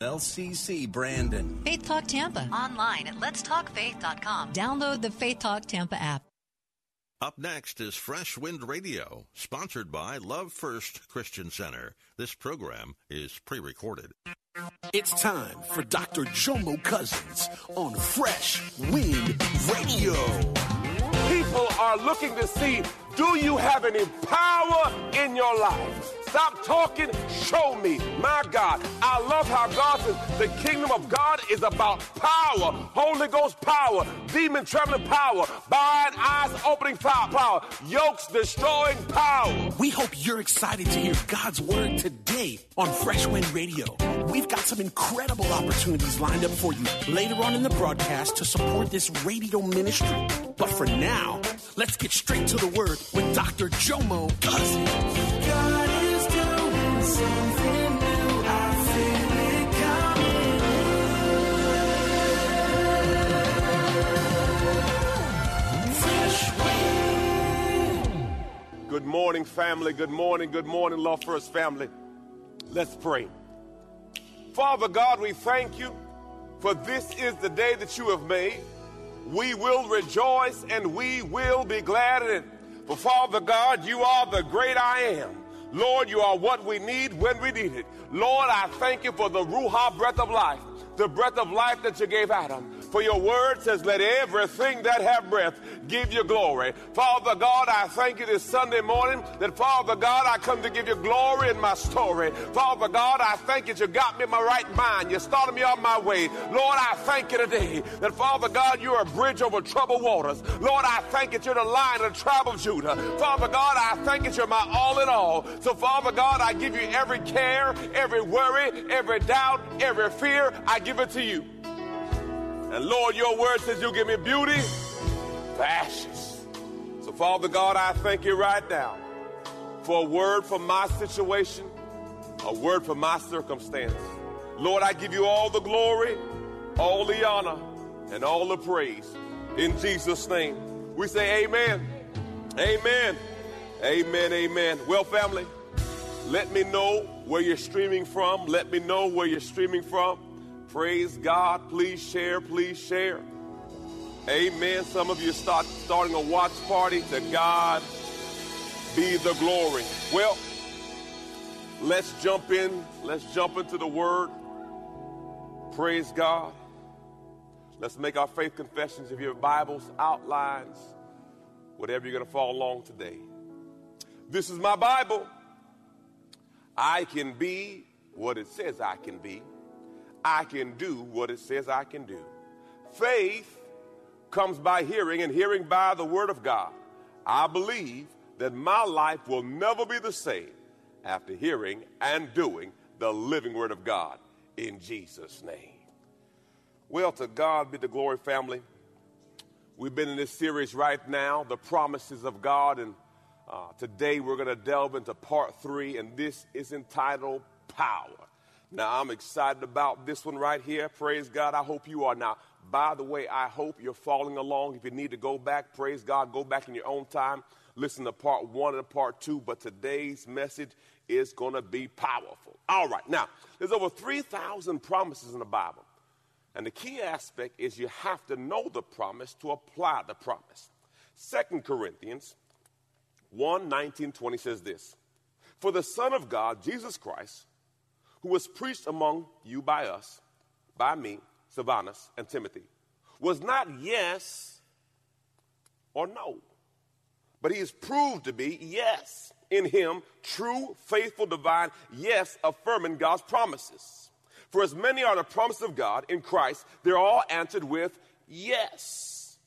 LCC Brandon. Faith Talk Tampa. Online at letstalkfaith.com. Download the Faith Talk Tampa app. Up next is Fresh Wind Radio, sponsored by Love First Christian Center. This program is pre recorded. It's time for Dr. Jomo Cousins on Fresh Wind Radio. Are looking to see do you have any power in your life? Stop talking, show me. My God, I love how God says the kingdom of God is about power, Holy Ghost power, demon trembling power, blind eyes opening power, yokes destroying power. We hope you're excited to hear God's word today on Fresh Wind Radio. We've got some incredible opportunities lined up for you later on in the broadcast to support this radio ministry. But for now, let's get straight to the word with Dr. Jomo Cousins. God is doing something new. I feel it coming. Good morning, family. Good morning. Good morning, Love First family. Let's pray. Father God, we thank you for this is the day that you have made. We will rejoice and we will be glad in it. For Father God, you are the great I am. Lord, you are what we need when we need it. Lord, I thank you for the Ruach breath of life, the breath of life that you gave Adam. For your word says, let everything that have breath give you glory. Father God, I thank you this Sunday morning that, Father God, I come to give you glory in my story. Father God, I thank you that you got me in my right mind. You started me on my way. Lord, I thank you today that, Father God, you're a bridge over troubled waters. Lord, I thank you that you're the lion of the tribe of Judah. Father God, I thank you that you're my all in all. So, Father God, I give you every care, every worry, every doubt, every fear. I give it to you. And Lord, your word says you give me beauty for ashes. So, Father God, I thank you right now for a word for my situation, a word for my circumstance. Lord, I give you all the glory, all the honor, and all the praise. In Jesus' name, we say amen. Amen. Amen. Amen. Well, family, let me know where you're streaming from. Let me know where you're streaming from. Praise God. Please share. Please share. Amen. Some of you start starting a watch party. To God be the glory. Well, let's jump in. Let's jump into the word. Praise God. Let's make our faith confessions of your Bibles, outlines, whatever you're going to follow along today. This is my Bible. I can be what it says I can be. I can do what it says I can do. Faith comes by hearing, and hearing by the Word of God. I believe that my life will never be the same after hearing and doing the living Word of God in Jesus' name. Well, to God be the glory, family. We've been in this series right now, The Promises of God, and uh, today we're going to delve into part three, and this is entitled Power. Now, I'm excited about this one right here. Praise God. I hope you are. Now, by the way, I hope you're following along. If you need to go back, praise God, go back in your own time. Listen to part one and part two. But today's message is going to be powerful. All right. Now, there's over 3,000 promises in the Bible. And the key aspect is you have to know the promise to apply the promise. Second Corinthians 1 19, 20 says this For the Son of God, Jesus Christ, who was preached among you by us, by me, Silvanus, and Timothy, was not yes or no, but he is proved to be yes in him, true, faithful, divine, yes, affirming God's promises. For as many are the promises of God in Christ, they're all answered with yes.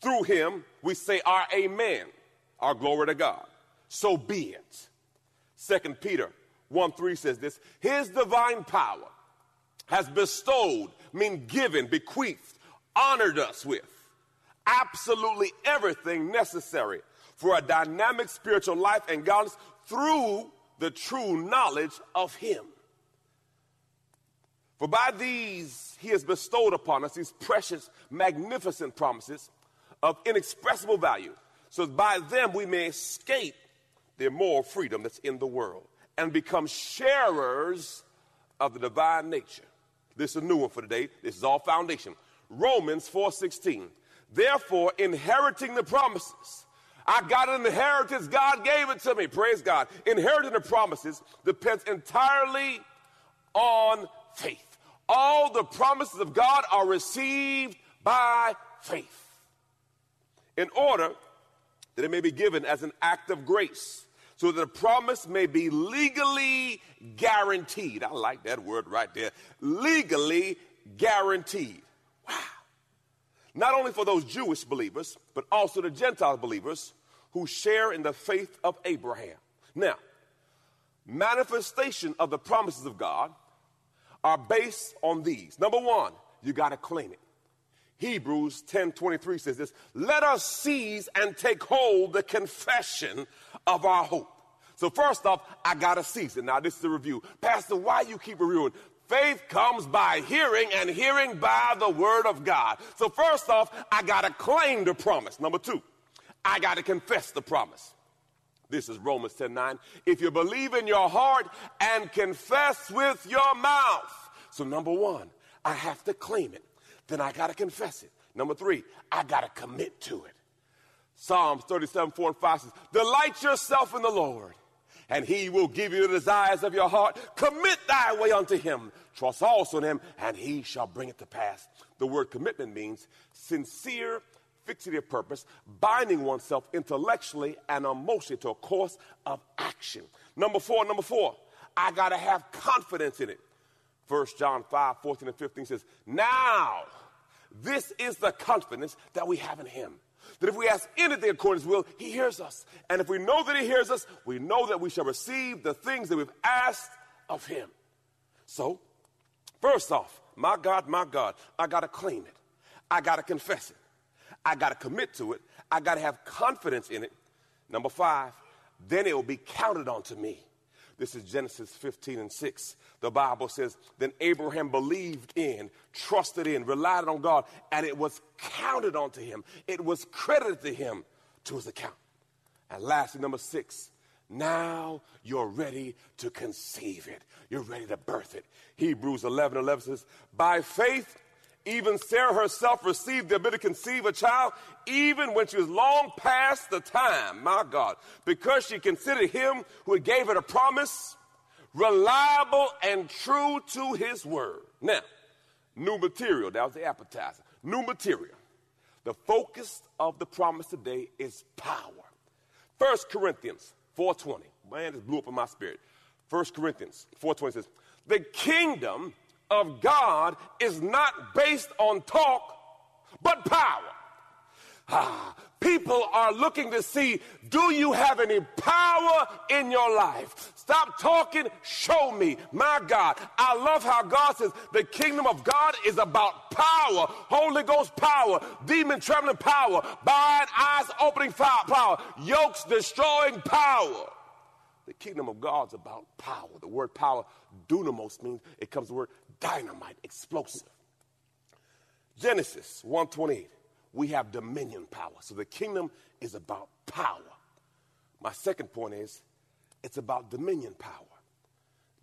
Through him, we say our amen, our glory to God. So be it. Second Peter 1 3 says this His divine power has bestowed, mean given, bequeathed, honored us with absolutely everything necessary for a dynamic spiritual life and godliness through the true knowledge of Him. For by these He has bestowed upon us these precious, magnificent promises of inexpressible value, so that by them we may escape the immoral freedom that's in the world and become sharers of the divine nature. This is a new one for today. This is all foundation. Romans 4:16. Therefore, inheriting the promises, I got an inheritance. God gave it to me. Praise God. Inheriting the promises depends entirely on faith. All the promises of God are received by faith in order that it may be given as an act of grace so that the promise may be legally guaranteed. I like that word right there. Legally guaranteed. Wow. Not only for those Jewish believers, but also the Gentile believers who share in the faith of Abraham. Now, manifestation of the promises of God are based on these. Number one, you got to claim it. Hebrews 10:23 says this, "Let us seize and take hold the confession of our hope." So first off, I got to seize it. Now this is a review. Pastor, why you keep reviewing? Faith comes by hearing and hearing by the word of God. So first off, I got to claim the promise. Number 2, I got to confess the promise. This is Romans 10 9. If you believe in your heart and confess with your mouth. So, number one, I have to claim it then I got to confess it. Number three, I got to commit to it. Psalms 37, 4 and 5 says, Delight yourself in the Lord, and he will give you the desires of your heart. Commit thy way unto him. Trust also in him, and he shall bring it to pass. The word commitment means sincere fixity of purpose, binding oneself intellectually and emotionally to a course of action. Number four, number four, I got to have confidence in it. 1 John 5, 14 and 15 says, Now, this is the confidence that we have in him. That if we ask anything according to his will, he hears us. And if we know that he hears us, we know that we shall receive the things that we've asked of him. So, first off, my God, my God, I got to claim it. I got to confess it. I got to commit to it. I got to have confidence in it. Number five, then it will be counted onto me. This is Genesis 15 and 6. The Bible says, Then Abraham believed in, trusted in, relied on God, and it was counted onto him. It was credited to him to his account. And lastly, number six, now you're ready to conceive it. You're ready to birth it. Hebrews 11 11 says, By faith, even Sarah herself received the ability to conceive a child, even when she was long past the time, my God, because she considered him who gave her a promise reliable and true to his word. Now, new material, that was the appetizer. New material. The focus of the promise today is power. 1 Corinthians 4.20. Man, this blew up in my spirit. 1 Corinthians 4.20 says, The kingdom of God is not based on talk, but power. Ah, people are looking to see do you have any power in your life? Stop talking, show me. My God, I love how God says the kingdom of God is about power, Holy Ghost power, demon trembling power, blind eyes opening fire power, yokes destroying power. The kingdom of God's about power. The word power, dunamis, means it comes the word dynamite, explosive. Genesis 128, we have dominion power. So the kingdom is about power. My second point is it's about dominion power.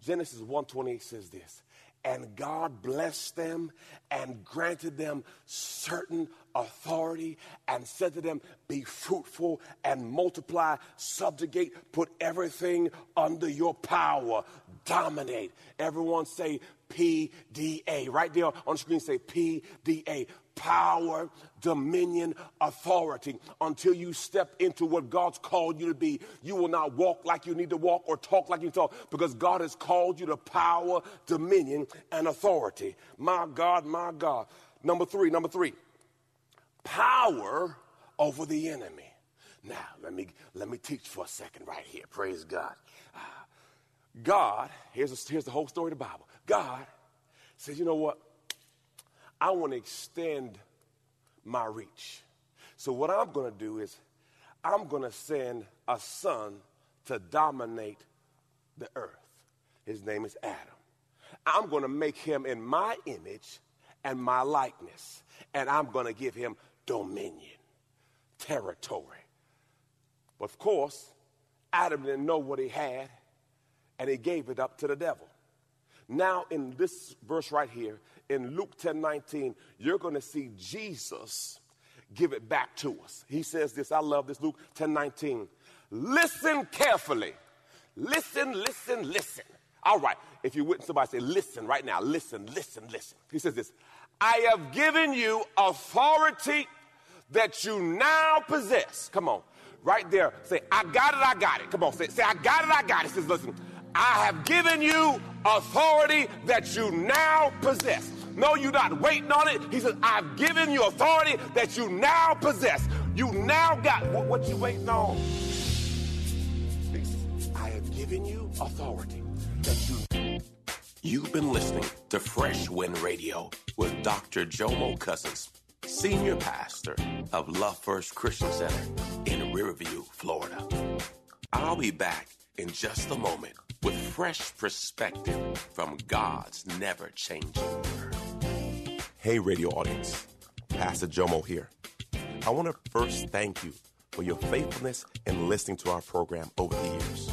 Genesis 128 says this, and God blessed them and granted them certain authority and said to them, Be fruitful and multiply, subjugate, put everything under your power, dominate. Everyone say PDA. Right there on the screen, say PDA power, dominion, authority. Until you step into what God's called you to be, you will not walk like you need to walk or talk like you talk because God has called you to power, dominion, and authority. My God, my God. Number three, number three, power over the enemy. Now, let me, let me teach for a second right here. Praise God. God, here's, here's the whole story of the Bible. God says, you know what? I want to extend my reach. So what I'm going to do is I'm going to send a son to dominate the earth. His name is Adam. I'm going to make him in my image and my likeness, and I'm going to give him dominion, territory. But of course, Adam didn't know what he had, and he gave it up to the devil. Now, in this verse right here, in Luke 10 19, you're going to see Jesus give it back to us. He says this, I love this, Luke 10 19. Listen carefully. Listen, listen, listen. All right, if you're with somebody, say, listen right now. Listen, listen, listen. He says this I have given you authority that you now possess. Come on, right there. Say, I got it, I got it. Come on, say, say I got it, I got it. He says, listen, I have given you authority that you now possess. No, you're not waiting on it. He says, I've given you authority that you now possess. You now got what, what you waiting on. I have given you authority that you. You've been listening to Fresh Wind Radio with Dr. Jomo Cousins, Senior Pastor of Love First Christian Center in Riverview, Florida. I'll be back in just a moment with fresh perspective from God's never changing word. Hey, radio audience. Pastor Jomo here. I want to first thank you for your faithfulness in listening to our program over the years.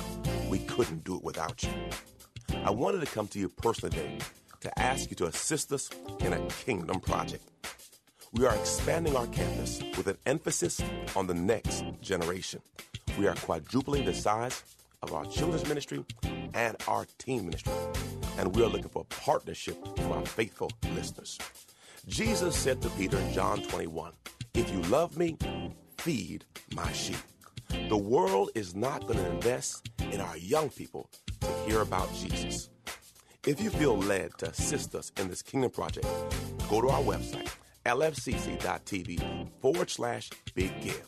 We couldn't do it without you. I wanted to come to you personally today to ask you to assist us in a kingdom project. We are expanding our campus with an emphasis on the next generation. We are quadrupling the size of our children's ministry and our teen ministry, and we are looking for partnership from our faithful listeners. Jesus said to Peter in John 21, If you love me, feed my sheep. The world is not going to invest in our young people to hear about Jesus. If you feel led to assist us in this kingdom project, go to our website, lfcc.tv forward slash big give.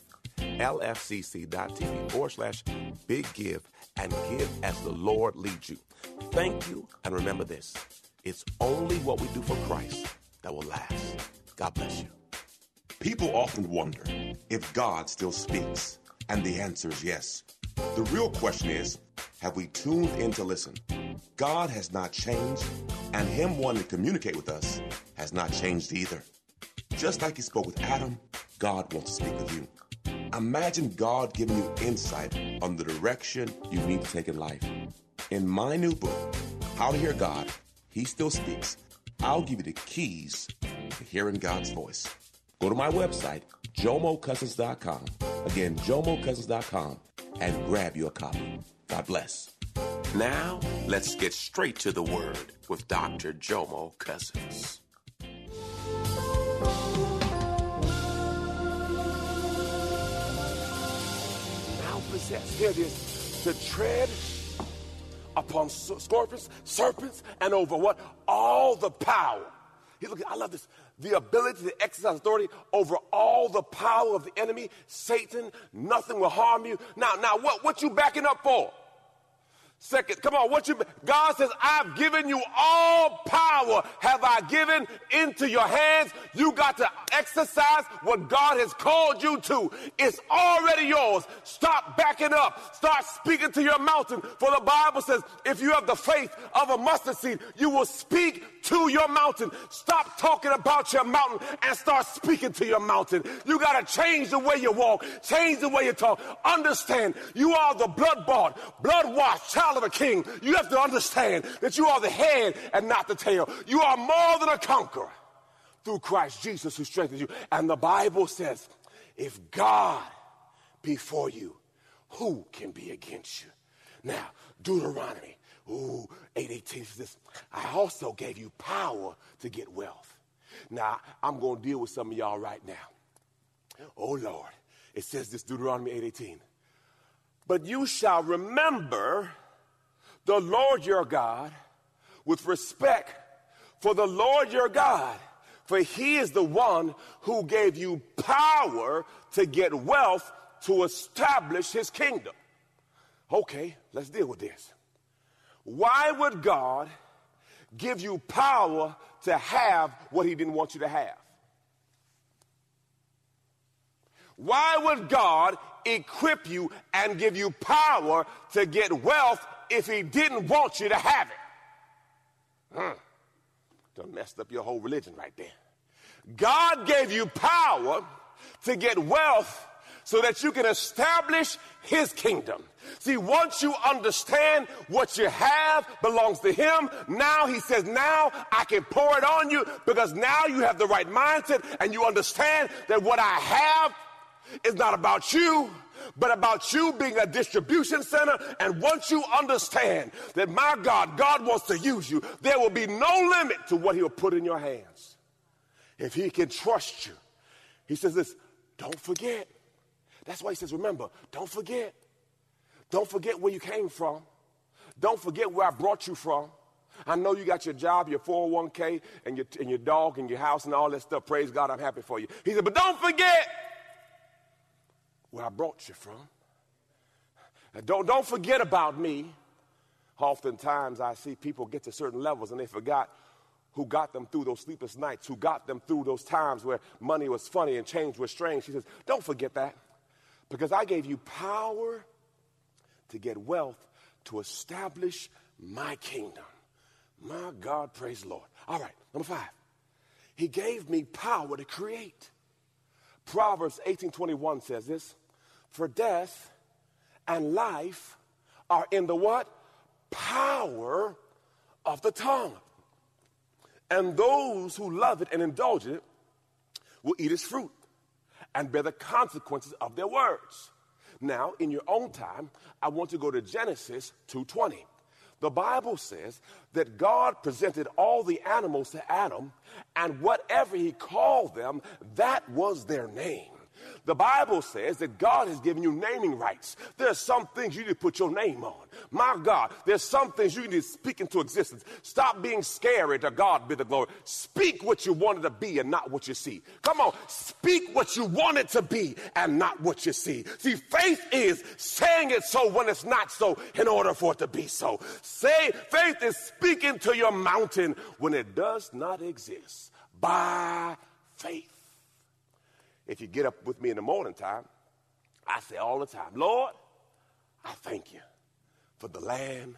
lfcc.tv forward slash big give and give as the Lord leads you. Thank you, and remember this it's only what we do for Christ that will last. God bless you. People often wonder if God still speaks, and the answer is yes. The real question is have we tuned in to listen? God has not changed, and Him wanting to communicate with us has not changed either. Just like He spoke with Adam, God wants to speak with you. Imagine God giving you insight on the direction you need to take in life. In my new book, How to Hear God, He Still Speaks, I'll give you the keys to hearing God's voice. Go to my website, jomocousins.com. Again, jomocousins.com and grab you a copy. God bless. Now, let's get straight to the word with Dr. Jomo Cousins. Possess. Here it is. To tread upon scorpions, serpents, and over what? All the power. He look, I love this. The ability to exercise authority over all the power of the enemy, Satan. Nothing will harm you. Now, now, what, what you backing up for? Second, come on, what you, God says, I've given you all power, have I given into your hands. You got to exercise what God has called you to. It's already yours. Stop backing up. Start speaking to your mountain. For the Bible says, if you have the faith of a mustard seed, you will speak to your mountain. Stop talking about your mountain and start speaking to your mountain. You got to change the way you walk, change the way you talk. Understand, you are the blood bought, blood washed child of a king. You have to understand that you are the head and not the tail. You are more than a conqueror through Christ Jesus who strengthens you. And the Bible says, if God be for you, who can be against you? Now, Deuteronomy, ooh, 818 says this, I also gave you power to get wealth. Now, I'm going to deal with some of y'all right now. Oh, Lord. It says this, Deuteronomy 818. But you shall remember the Lord your God with respect for the Lord your God, for he is the one who gave you power to get wealth to establish his kingdom. Okay, let's deal with this. Why would God give you power to have what he didn't want you to have? Why would God equip you and give you power to get wealth if he didn't want you to have it? Hmm. Done messed up your whole religion right there. God gave you power to get wealth so that you can establish his kingdom. See, once you understand what you have belongs to him, now he says, now I can pour it on you because now you have the right mindset and you understand that what I have is not about you, but about you being a distribution center. And once you understand that my God, God wants to use you, there will be no limit to what he'll put in your hands. If he can trust you, he says this, don't forget. That's why he says, remember, don't forget. Don't forget where you came from. Don't forget where I brought you from. I know you got your job, your 401k, and your, and your dog, and your house, and all that stuff. Praise God, I'm happy for you. He said, but don't forget where I brought you from. Don't, don't forget about me. Oftentimes, I see people get to certain levels and they forgot who got them through those sleepless nights, who got them through those times where money was funny and change was strange. She says, Don't forget that because I gave you power to get wealth to establish my kingdom. My God, praise the Lord. All right, number five. He gave me power to create. Proverbs 18:21 says this, "For death and life are in the what? Power of the tongue. And those who love it and indulge it will eat its fruit and bear the consequences of their words. Now, in your own time, I want to go to Genesis 2:20. The Bible says that God presented all the animals to Adam, and whatever he called them, that was their name. The Bible says that God has given you naming rights. There are some things you need to put your name on. My God, there's some things you need to speak into existence. Stop being scary to God be the glory. Speak what you wanted to be and not what you see. Come on, speak what you want it to be and not what you see. See, faith is saying it so when it's not so in order for it to be so. Say, faith is speaking to your mountain when it does not exist by faith. If you get up with me in the morning time, I say all the time, Lord, I thank you for the land,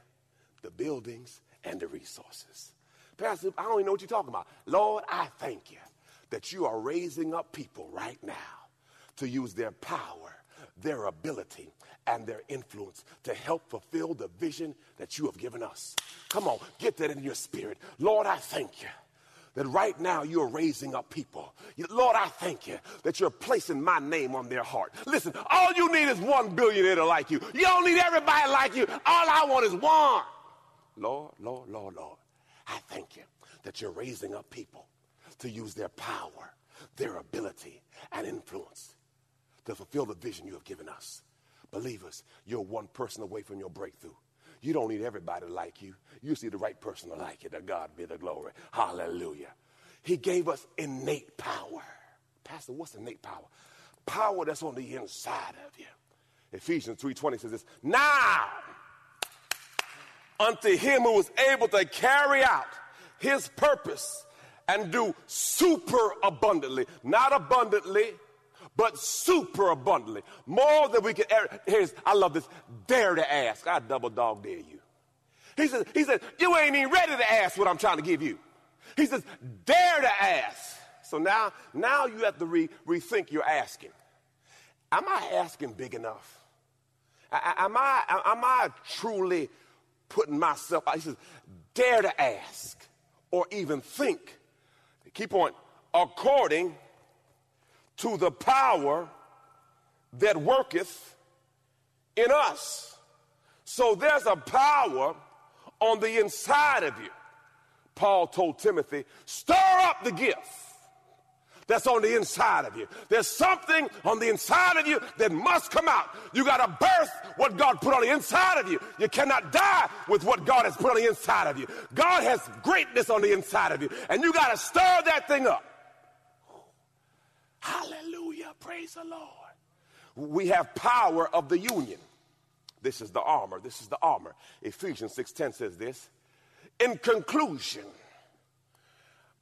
the buildings, and the resources. Pastor, I don't even know what you're talking about. Lord, I thank you that you are raising up people right now to use their power, their ability, and their influence to help fulfill the vision that you have given us. Come on, get that in your spirit. Lord, I thank you that right now you're raising up people. Lord, I thank you that you're placing my name on their heart. Listen, all you need is one billionaire to like you. You don't need everybody like you. All I want is one. Lord, Lord, Lord, Lord, I thank you that you're raising up people to use their power, their ability, and influence to fulfill the vision you have given us. Believers, you're one person away from your breakthrough. You don't need everybody to like you. You see the right person to like you. To God be the glory. Hallelujah. He gave us innate power. Pastor, what's innate power? Power that's on the inside of you. Ephesians 3:20 says this. Now, unto him who was able to carry out his purpose and do super abundantly, not abundantly, but super abundantly. More than we can ever. Here's, I love this. Dare to ask. I double dog dare you. He says, he says, you ain't even ready to ask what I'm trying to give you. He says, dare to ask. So now, now you have to re- rethink your asking. Am I asking big enough? Am I, am I truly putting myself out? He says, dare to ask or even think. Keep on. According to the power that worketh in us. So there's a power on the inside of you. Paul told Timothy, stir up the gift that's on the inside of you. There's something on the inside of you that must come out. You got to birth what God put on the inside of you. You cannot die with what God has put on the inside of you. God has greatness on the inside of you, and you got to stir that thing up. Hallelujah. Praise the Lord. We have power of the union. This is the armor. This is the armor. Ephesians 6:10 says this. In conclusion,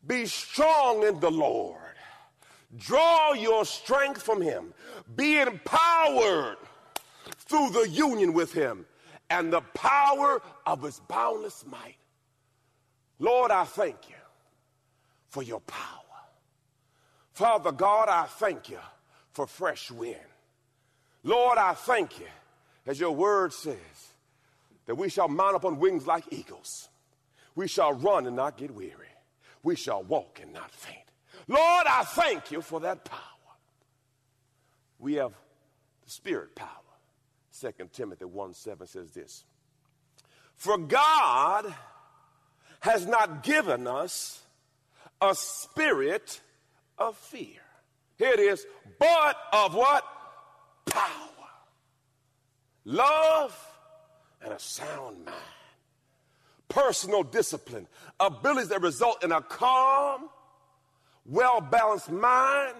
be strong in the Lord. Draw your strength from Him. Be empowered through the union with Him and the power of His boundless might. Lord, I thank you for your power. Father God, I thank you for fresh wind. Lord, I thank you, as your word says, that we shall mount up on wings like eagles. We shall run and not get weary. We shall walk and not faint. Lord, I thank you for that power. We have the spirit power. 2 Timothy 1 7 says this For God has not given us a spirit of fear. Here it is, but of what? Power, love, and a sound mind. Personal discipline, abilities that result in a calm, well balanced mind,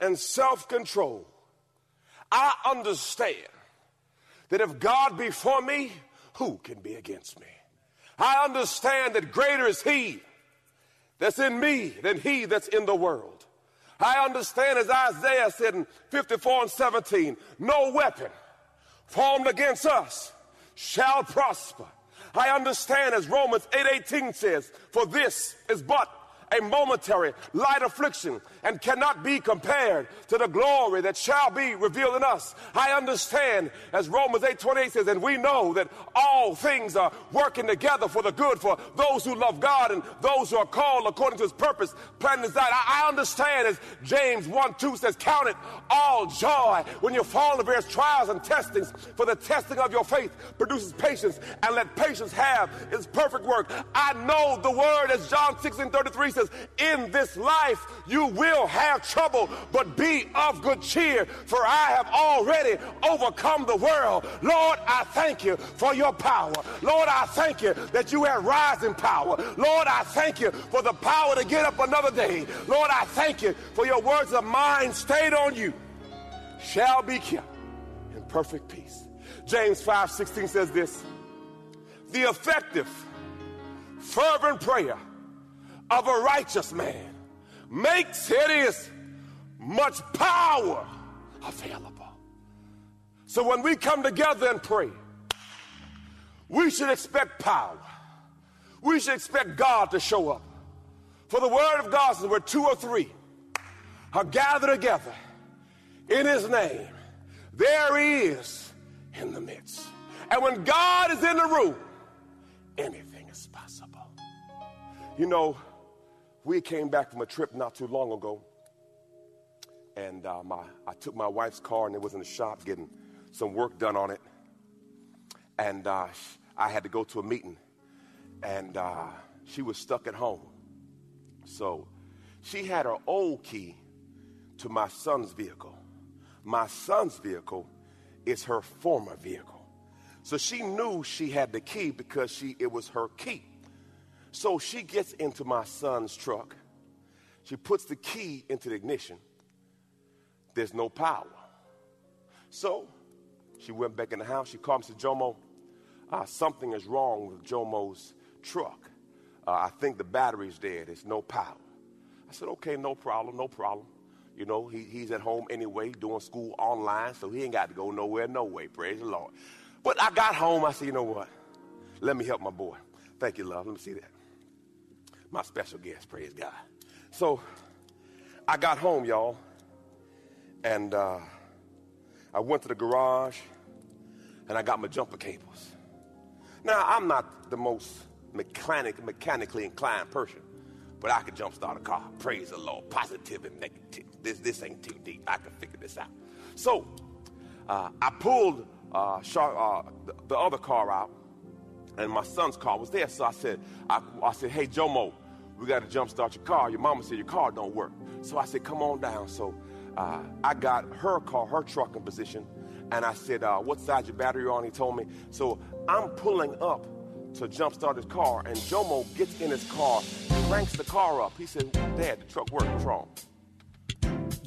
and self control. I understand that if God be for me, who can be against me? I understand that greater is He that's in me than He that's in the world. I understand, as Isaiah said in 54 and 17, no weapon formed against us shall prosper. I understand, as Romans 8:18 says, for this is but a momentary light affliction and cannot be compared to the glory that shall be revealed in us. I understand, as Romans 8 28 says, and we know that all things are working together for the good for those who love God and those who are called according to his purpose, plan, and design. I, I understand, as James 1 2 says, count it all joy when you fall into various trials and testings, for the testing of your faith produces patience, and let patience have its perfect work. I know the word, as John 16 33 says, in this life you will have trouble, but be of good cheer, for I have already overcome the world. Lord, I thank you for your power. Lord, I thank you that you have rising power. Lord, I thank you for the power to get up another day. Lord, I thank you for your words of mine stayed on you shall be kept in perfect peace. James 5 16 says this The effective, fervent prayer of a righteous man makes it is much power available. So when we come together and pray, we should expect power. We should expect God to show up. For the word of God says, where two or three are gathered together in his name, there he is in the midst. And when God is in the room, anything is possible. You know, we came back from a trip not too long ago, and uh, my, I took my wife's car and it was in the shop getting some work done on it. And uh, I had to go to a meeting, and uh, she was stuck at home. So she had her old key to my son's vehicle. My son's vehicle is her former vehicle. So she knew she had the key because she, it was her key. So she gets into my son's truck. She puts the key into the ignition. There's no power. So she went back in the house. She called me and said, Jomo, uh, something is wrong with Jomo's truck. Uh, I think the battery's dead. There's no power. I said, okay, no problem, no problem. You know, he, he's at home anyway, doing school online, so he ain't got to go nowhere, no way. Praise the Lord. But I got home. I said, you know what? Let me help my boy. Thank you, love. Let me see that. My special guest, praise God. So I got home, y'all, and uh, I went to the garage and I got my jumper cables. Now, I'm not the most mechanic, mechanically inclined person, but I can jump start a car. Praise the Lord. Positive and negative. This, this ain't too deep. I can figure this out. So uh, I pulled uh, uh, the, the, other car out, and my son's car was there. So I said, I, I said, hey, Jomo, we got to jump start your car. Your mama said your car don't work. So I said, come on down. So uh, I got her car, her truck in position, and I said, uh, what side your battery on? He told me. So I'm pulling up to jump start his car, and Jomo gets in his car, cranks the car up. He said, Dad, the truck. What's wrong?